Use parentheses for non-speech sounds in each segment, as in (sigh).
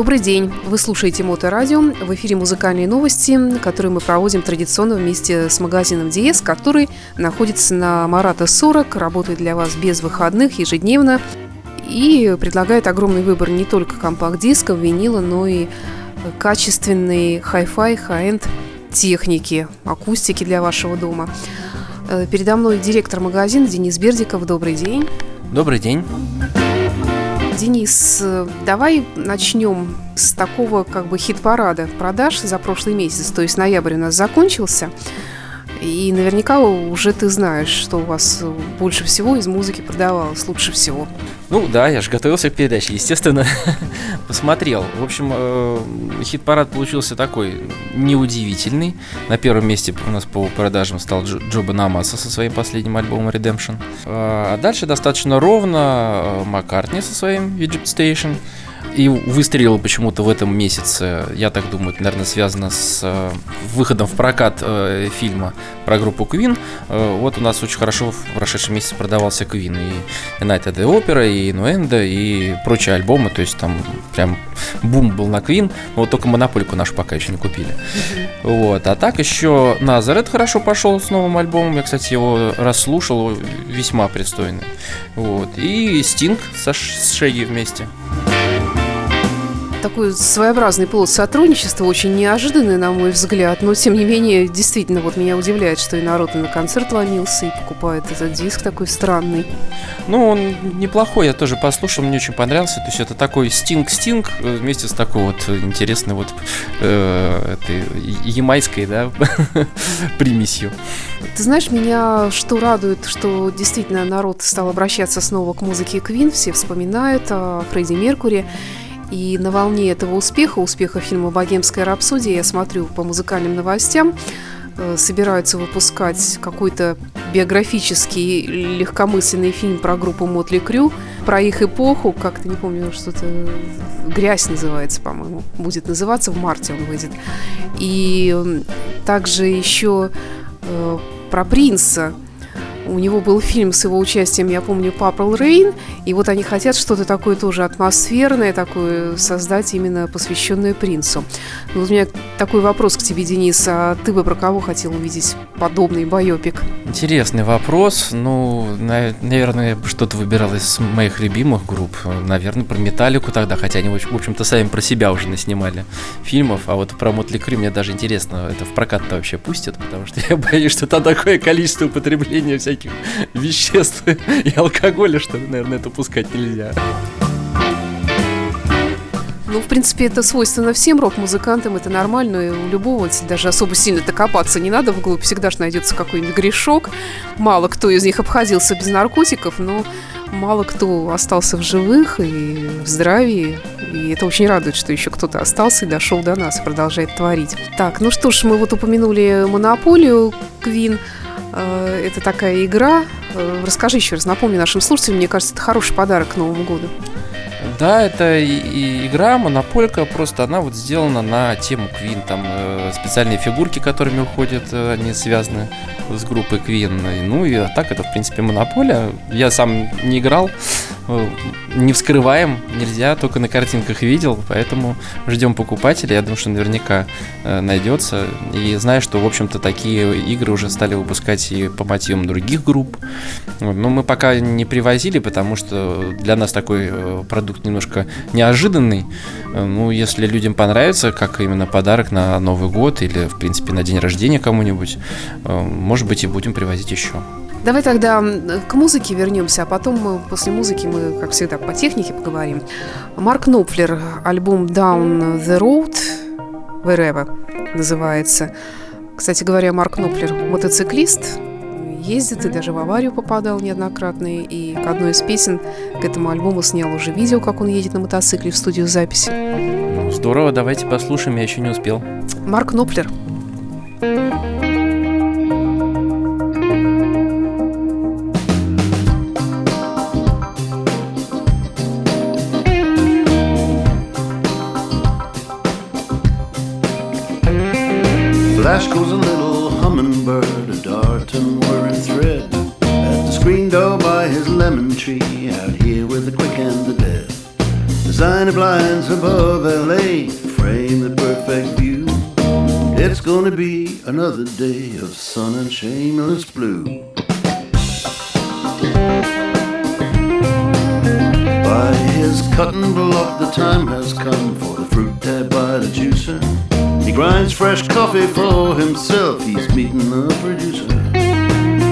Добрый день. Вы слушаете Моторадио. В эфире музыкальные новости, которые мы проводим традиционно вместе с магазином Диез, который находится на Марата 40, работает для вас без выходных ежедневно и предлагает огромный выбор не только компакт-дисков, винила, но и качественной хай-фай, хай-энд техники, акустики для вашего дома. Э, передо мной директор магазина Денис Бердиков. Добрый день. Добрый день. Денис, давай начнем с такого как бы хит-парада продаж за прошлый месяц, то есть ноябрь у нас закончился. И наверняка уже ты знаешь, что у вас больше всего из музыки продавалось, лучше всего. Ну да, я же готовился к передаче, естественно, (laughs) посмотрел. В общем, э, хит-парад получился такой неудивительный. На первом месте у нас по продажам стал Джоба Намаса со своим последним альбомом Redemption. А дальше достаточно ровно э, Маккартни со своим Egypt Station. И выстрелил почему-то в этом месяце, я так думаю, это, наверное, связано с э, выходом в прокат э, фильма про группу Queen. Э, вот у нас очень хорошо в прошедшем месяце продавался Queen. И Night at the Opera, и Innuendo, и прочие альбомы. То есть там прям бум был на Queen. Вот только монопольку нашу пока еще не купили. Вот. А так еще Назарет хорошо пошел с новым альбомом. Я, кстати, его расслушал, весьма пристойный. Вот. И Стинг со, Шеги вместе такой своеобразный плод сотрудничества, очень неожиданный, на мой взгляд, но, тем не менее, действительно, вот меня удивляет, что и народ и на концерт ломился, и покупает этот диск такой странный. Ну, он неплохой, я тоже послушал, мне очень понравился, то есть это такой стинг-стинг э, вместе с такой вот интересной вот э, этой ямайской, да, (laughs) примесью. Ты знаешь, меня что радует, что действительно народ стал обращаться снова к музыке Квин, все вспоминают о Фредди Меркури, и на волне этого успеха, успеха фильма «Богемская рапсодия», я смотрю по музыкальным новостям, э, собираются выпускать какой-то биографический легкомысленный фильм про группу Мотли Крю, про их эпоху, как-то не помню, что-то «Грязь» называется, по-моему, будет называться, в марте он выйдет. И также еще э, про Принца, у него был фильм с его участием, я помню, Purple Rain, и вот они хотят что-то такое тоже атмосферное, такое создать именно посвященное принцу. Ну, вот у меня такой вопрос к тебе, Денис, а ты бы про кого хотел увидеть подобный байопик? Интересный вопрос. Ну, наверное, что-то выбирал из моих любимых групп. Наверное, про Металлику тогда, хотя они, в общем-то, сами про себя уже наснимали фильмов. А вот про Мотли Крю мне даже интересно, это в прокат-то вообще пустят, потому что (laughs) я боюсь, что там такое количество употребления всяких веществ и алкоголя, что, наверное, это пускать нельзя. Ну, в принципе, это свойственно всем рок-музыкантам, это нормально, и у любого даже особо сильно-то копаться не надо вглубь, всегда же найдется какой-нибудь грешок. Мало кто из них обходился без наркотиков, но мало кто остался в живых и в здравии. И это очень радует, что еще кто-то остался и дошел до нас и продолжает творить. Так, ну что ж, мы вот упомянули монополию Квин. Э, это такая игра. Э, расскажи еще раз, напомни нашим слушателям, мне кажется, это хороший подарок к Новому году. Да, это и, игра, монополька, просто она вот сделана на тему Queen. Там э, специальные фигурки, которыми уходят, э, они связаны с группой Queen. Ну и а так это, в принципе, монополия. Я сам не играл, э, не вскрываем, нельзя, только на картинках видел, поэтому ждем покупателя. Я думаю, что наверняка э, найдется. И знаю, что, в общем-то, такие игры уже стали выпускать и по мотивам других групп. Но мы пока не привозили, потому что для нас такой э, продукт немножко неожиданный. Э, ну, если людям понравится, как именно подарок на Новый год или, в принципе, на день рождения кому-нибудь, э, может быть, и будем привозить еще. Давай тогда к музыке вернемся, а потом мы, после музыки мы, как всегда, по технике поговорим. Марк Нопфлер, альбом Down the Road, Wherever называется. Кстати говоря, Марк Нопфлер мотоциклист, ездит и даже в аварию попадал неоднократно. И к одной из песен к этому альбому снял уже видео, как он едет на мотоцикле в студию записи. Ну, здорово, давайте послушаем, я еще не успел. Марк Ноплер. Flash goes a little hummingbird, a dart and thread. At the screen door oh by his lemon tree, out here with the quick and the dead. Designer blinds above LA frame the perfect view. It's gonna be another day of sun and shameless blue. By his cutting block, the time has come for the fruit tab by the juicer. He grinds fresh coffee for himself, he's meeting the producer.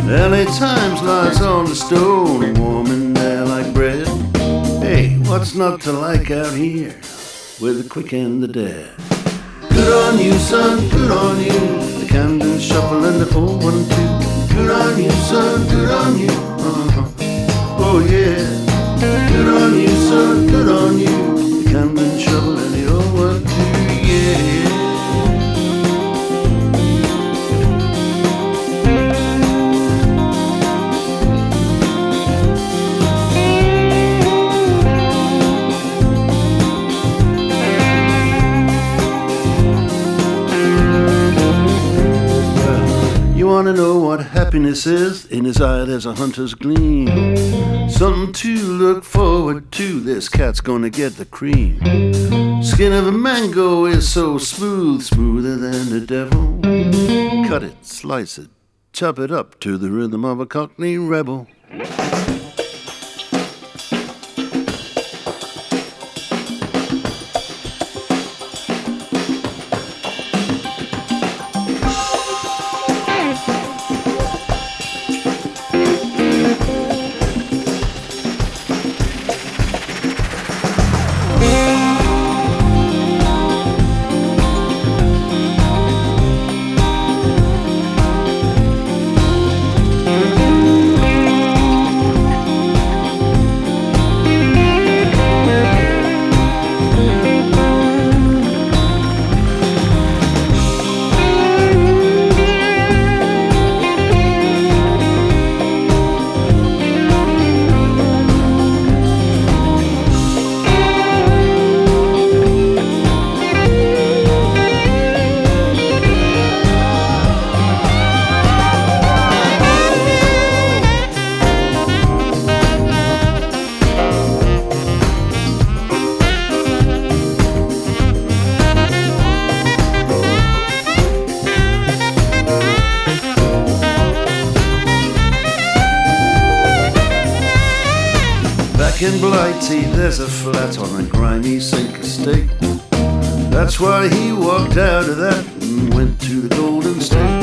LA Times lies on the stone, warm in there like bread. Hey, what's not to like out here with the quick and the dead? Good on you, son, good on you. His eye there's a hunter's gleam. Something to look forward to. This cat's gonna get the cream. Skin of a mango is so smooth, smoother than the devil. Cut it, slice it, chop it up to the rhythm of a cockney rebel. Flat on a grimy sink estate. That's why he walked out of that and went to the Golden State.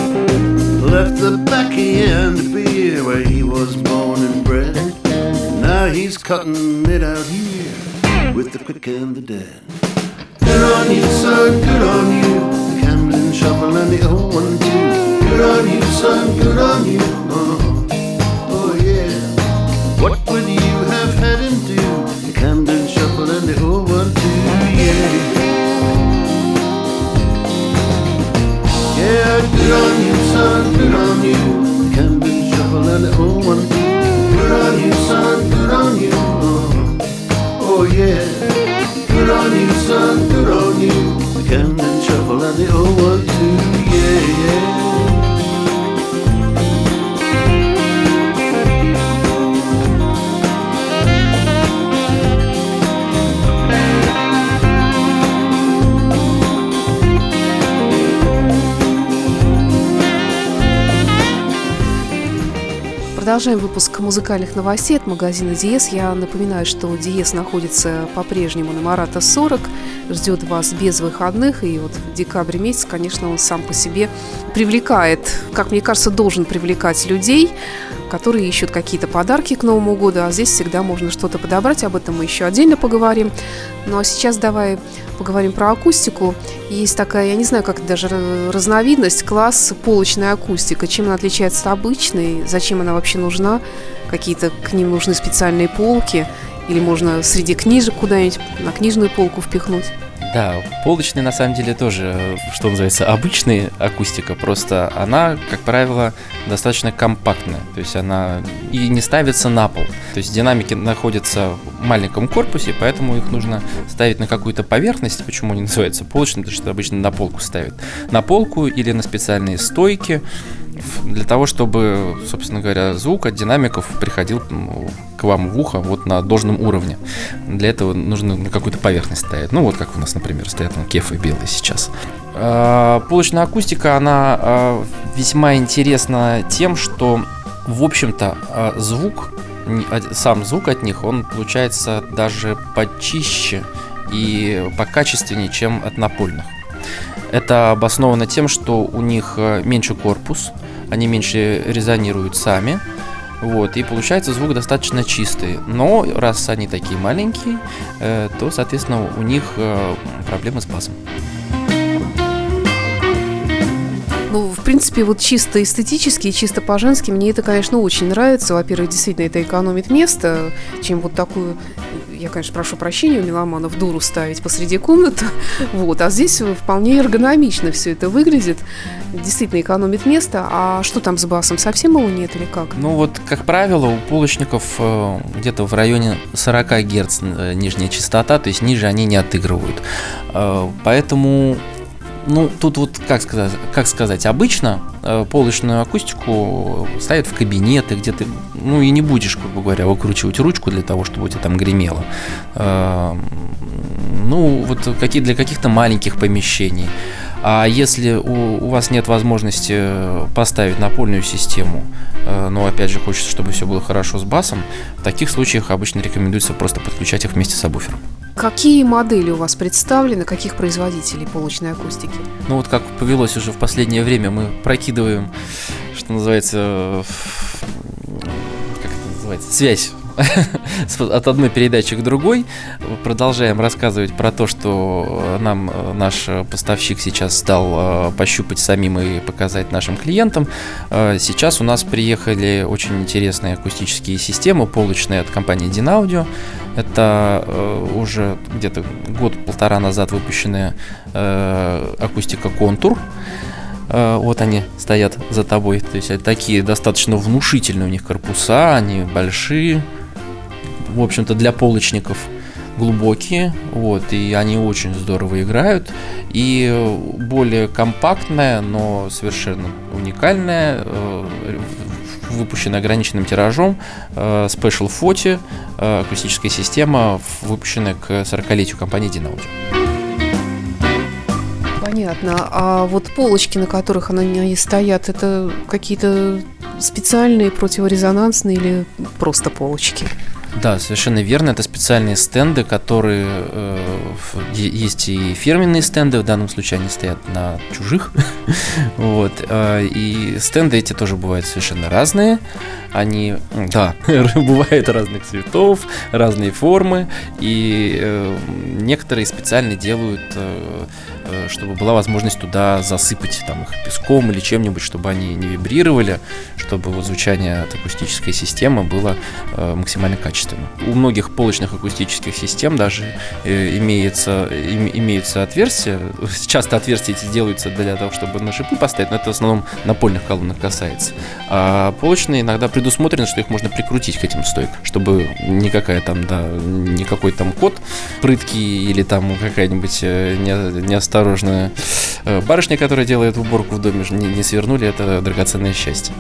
Left the backy and the beer where he was born and bred. Now he's cutting it out here with the quick and the dead. Good on you, son, good on you. The Camden Shuffle and the old one too. Good on you, son, good on you. Uh-huh. You. Camden Shuffle and the old one. Good on you, son, good on you. Uh-huh. Oh yeah, good on you, son, good on you. The Camden Shuffle and the old one Продолжаем выпуск музыкальных новостей от магазина Диес. Я напоминаю, что Диес находится по-прежнему на Марата 40, ждет вас без выходных. И вот в декабре месяц, конечно, он сам по себе привлекает, как мне кажется, должен привлекать людей, которые ищут какие-то подарки к Новому году, а здесь всегда можно что-то подобрать. Об этом мы еще отдельно поговорим. Ну а сейчас давай поговорим про акустику. Есть такая, я не знаю, как даже разновидность, класс полочная акустика. Чем она отличается от обычной, зачем она вообще нужна, какие-то к ним нужны специальные полки, или можно среди книжек куда-нибудь на книжную полку впихнуть. Да, полочные на самом деле тоже, что называется, обычная акустика, просто она, как правило, достаточно компактная, то есть она и не ставится на пол. То есть динамики находятся в маленьком корпусе, поэтому их нужно ставить на какую-то поверхность, почему они называются полочные, потому что обычно на полку ставят. На полку или на специальные стойки, для того, чтобы, собственно говоря, звук от динамиков приходил к вам в ухо вот на должном уровне. Для этого нужно на какую-то поверхность стоять. Ну, вот как у нас, например, стоят на кефы белые сейчас. А, полочная акустика, она а, весьма интересна тем, что, в общем-то, а, звук, сам звук от них, он получается даже почище и покачественнее, чем от напольных. Это обосновано тем, что у них меньше корпус, они меньше резонируют сами, вот, и получается звук достаточно чистый. Но раз они такие маленькие, э, то, соответственно, у них э, проблемы с басом. Ну, в принципе, вот чисто эстетически и чисто по-женски мне это, конечно, очень нравится. Во-первых, действительно, это экономит место, чем вот такую я, конечно, прошу прощения у меломанов дуру ставить посреди комнаты, (laughs) вот, а здесь вполне эргономично все это выглядит, действительно экономит место, а что там с басом, совсем его нет или как? Ну вот, как правило, у полочников э, где-то в районе 40 Гц э, нижняя частота, то есть ниже они не отыгрывают, э, поэтому ну, тут вот, как сказать, как сказать обычно э, полочную акустику ставят в кабинеты, где ты, ну, и не будешь, грубо говоря, выкручивать ручку для того, чтобы у тебя там гремело. Э, ну, вот какие, для каких-то маленьких помещений. А если у, у вас нет возможности поставить напольную систему, э, но опять же хочется, чтобы все было хорошо с басом, в таких случаях обычно рекомендуется просто подключать их вместе с сабвуфером. Какие модели у вас представлены, каких производителей полочной акустики? Ну вот как повелось уже в последнее время, мы прокидываем, что называется, как это называется, связь (laughs) от одной передачи к другой. Продолжаем рассказывать про то, что нам э, наш поставщик сейчас стал э, пощупать самим и показать нашим клиентам. Э, сейчас у нас приехали очень интересные акустические системы, полочные от компании Dynaudio. Это уже где-то год-полтора назад выпущенная акустика Контур. Вот они стоят за тобой. То есть такие достаточно внушительные у них корпуса, они большие, в общем-то, для полочников глубокие, вот, и они очень здорово играют. И более компактная, но совершенно уникальная, э, выпущенная ограниченным тиражом, э, Special Photo, э, акустическая система, выпущенная к 40-летию компании Dynaudio. Понятно. А вот полочки, на которых они стоят, это какие-то специальные противорезонансные или просто полочки? Да, совершенно верно. Это специальные стенды, которые э, есть и фирменные стенды. В данном случае они стоят на чужих. (laughs) вот. Э, и стенды эти тоже бывают совершенно разные. Они, да, (laughs) бывают разных цветов, разные формы. И э, некоторые специально делают э, Э, чтобы была возможность туда засыпать там, их песком или чем-нибудь, чтобы они не вибрировали, чтобы вот звучание от акустической системы было э, максимально качественным. У многих полочных акустических систем даже имеется, им, имеются отверстия. (laughs) Часто отверстия эти делаются для того, чтобы на шипы поставить, но это в основном напольных колонок касается. А полочные иногда предусмотрены, что их можно прикрутить к этим стойкам, чтобы никакая там, да, никакой там код прыткий или там какая-нибудь э, не, не осторожная э, барышня, которая делает уборку в доме, не, не свернули, это драгоценное счастье.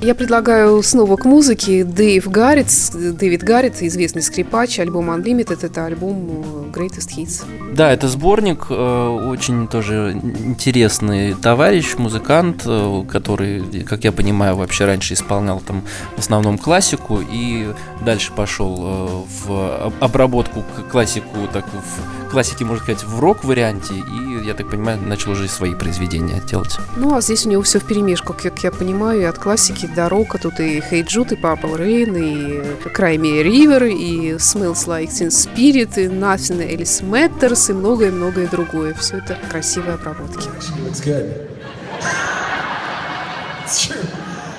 Я предлагаю снова к музыке. Дэйв Гаррит, Дэвид Гаррит, известный скрипач, альбом Unlimited, это альбом э, Greatest Hits. Да, это сборник, э, очень тоже интересный товарищ, музыкант, который, как я понимаю, вообще раньше исполнял там в основном классику и дальше пошел в обработку классику, так в классики, можно сказать, в рок-варианте, и, я так понимаю, начал уже свои произведения делать. Ну, а здесь у него все в перемешку, как я понимаю, и от классики до рока. Тут и Hey Jude, и Purple Rain, и Cry Me River, и Smells Like Teen Spirit, и Nothing Else Matters, и многое-многое другое. Все это красивые обработки.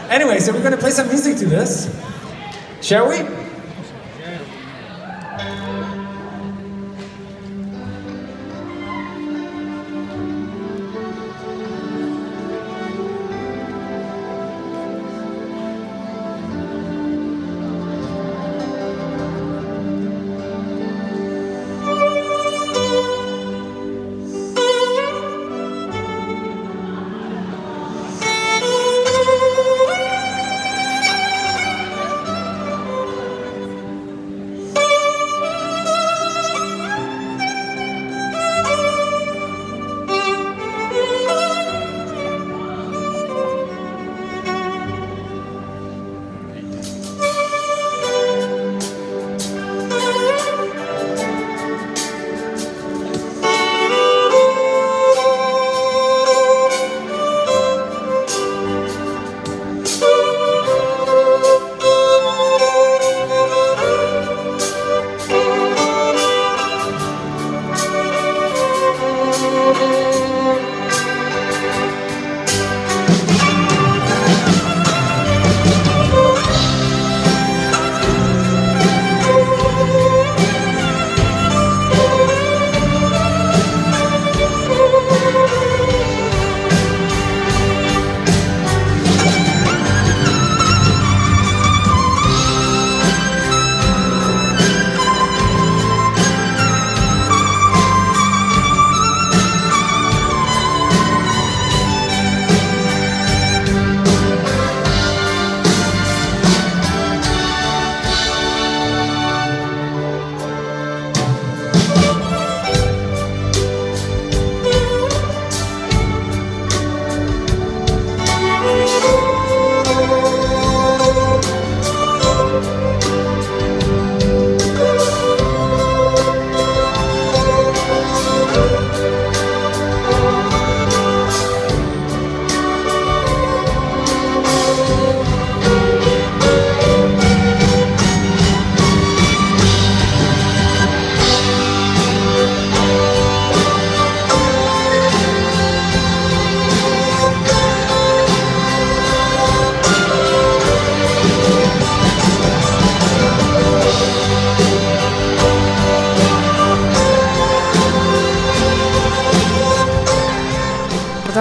Anyway, so we're going play some music to this. Shall we?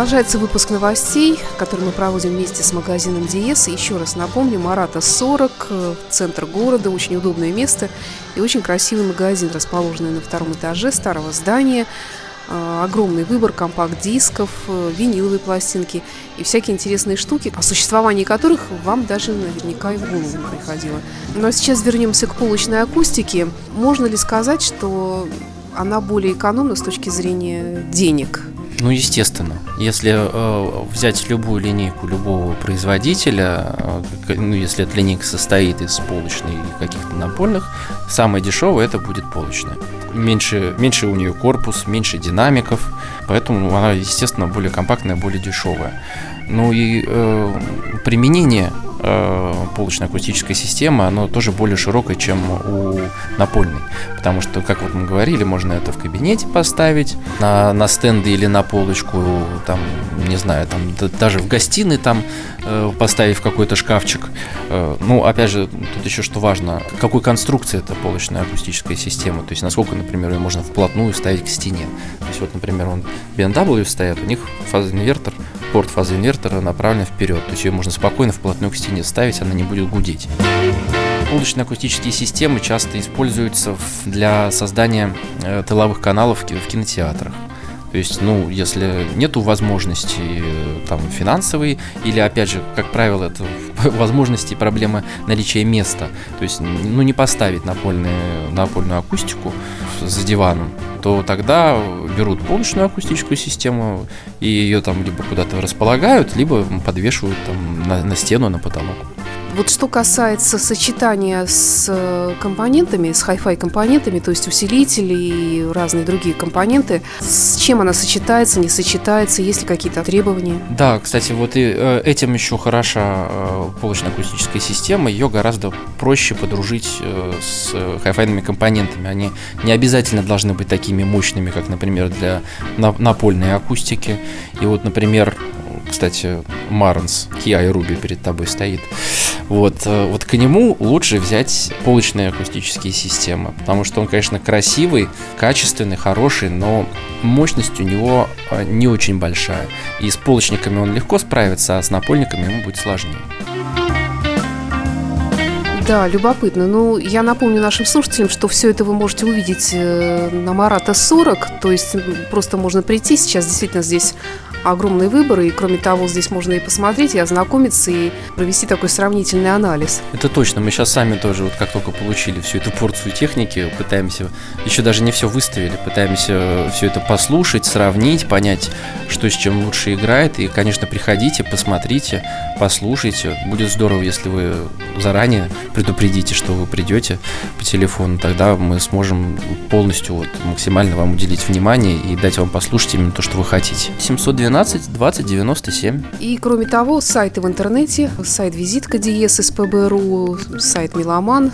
Продолжается выпуск новостей, который мы проводим вместе с магазином Диес. Еще раз напомню, Марата 40, э, центр города, очень удобное место и очень красивый магазин, расположенный на втором этаже старого здания. Э, огромный выбор компакт-дисков, э, виниловые пластинки и всякие интересные штуки, о существовании которых вам даже наверняка и в голову не приходило. Ну а сейчас вернемся к полочной акустике. Можно ли сказать, что она более экономна с точки зрения денег? Ну, естественно. Если э, взять любую линейку любого производителя, э, ну, если эта линейка состоит из полочной и каких-то напольных, самое дешевое это будет полочная. Меньше, меньше у нее корпус, меньше динамиков, поэтому она, естественно, более компактная, более дешевая. Ну и э, применение э, полочной акустической системы, оно тоже более широкое, чем у напольной. Потому что, как вот мы говорили, можно это в кабинете поставить, на, на стенды или на полочку, там, не знаю, там, даже в гостиной там э, поставить в какой-то шкафчик. Э, ну, опять же, тут еще что важно, какой конструкции это полочная акустическая система, то есть насколько, например, ее можно вплотную ставить к стене. То есть вот, например, он BMW стоят, у них фазоинвертор, порт фазоинвертора направлен вперед, то есть ее можно спокойно вплотную к стене ставить, она не будет гудеть. Улочные акустические системы часто используются для создания э, тыловых каналов в кинотеатрах. То есть, ну, если нету возможности э, там финансовой, или, опять же, как правило, это (laughs) возможности проблема наличия места. То есть, ну, не поставить напольную, напольную акустику за диваном, то тогда берут полочную акустическую систему и ее там либо куда-то располагают, либо подвешивают там на, на стену, на потолок. Вот что касается сочетания с э, компонентами, с Hi-Fi компонентами, то есть усилители и разные другие компоненты, с чем она сочетается, не сочетается, есть ли какие-то требования? Да, кстати, вот и э, этим еще хороша э, полочно-акустическая система, ее гораздо проще подружить с Hi-Fi компонентами. Они не обязательно должны быть такими мощными, как, например, для напольной акустики. И вот, например, кстати, Марнс, Kia и Руби перед тобой стоит. Вот, э, вот к нему лучше взять полочные акустические системы, потому что он, конечно, красивый, качественный, хороший, но мощность у него э, не очень большая. И с полочниками он легко справится, а с напольниками ему будет сложнее. Да, любопытно. Ну, я напомню нашим слушателям, что все это вы можете увидеть э, на Марата 40, то есть просто можно прийти. Сейчас действительно здесь огромный выбор, и кроме того, здесь можно и посмотреть, и ознакомиться, и провести такой сравнительный анализ. Это точно. Мы сейчас сами тоже, вот как только получили всю эту порцию техники, пытаемся, еще даже не все выставили, пытаемся все это послушать, сравнить, понять, что с чем лучше играет. И, конечно, приходите, посмотрите, послушайте. Будет здорово, если вы заранее предупредите, что вы придете по телефону. Тогда мы сможем полностью, вот, максимально вам уделить внимание и дать вам послушать именно то, что вы хотите. 712 20 97. И, кроме того, сайты в интернете, сайт Визитка Диес СПБРУ, сайт Меломан,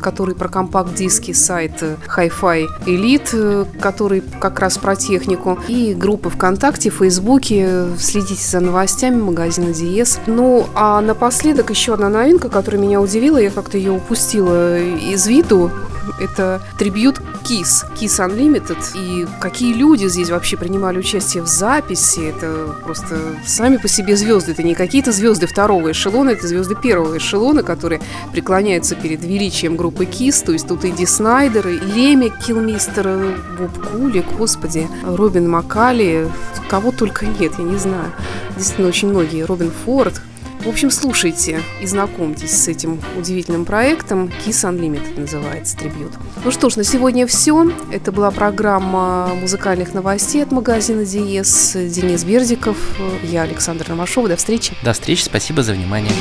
который про компакт-диски, сайт Hi-Fi Elite, который как раз про технику, и группы ВКонтакте, Фейсбуке. Следите за новостями магазина Диес. Ну, а напоследок еще одна новинка, которая меня удивила, я как-то ее упустила из виду. Это трибют Kiss, Kiss Unlimited. И какие люди здесь вообще принимали участие в записи. Это просто сами по себе звезды. Это не какие-то звезды второго эшелона, это звезды первого эшелона, которые преклоняются перед величием группы Kiss. То есть тут и Ди Снайдер, и Леми Килмистер, Боб Кули, господи, Робин Маккали. Кого только нет, я не знаю. Действительно, очень многие. Робин Форд, в общем, слушайте и знакомьтесь с этим удивительным проектом. Kiss Unlimited называется трибют. Ну что ж, на сегодня все. Это была программа музыкальных новостей от магазина Диес. Денис Бердиков, я Александр Ромашова. До встречи. До встречи, спасибо за внимание.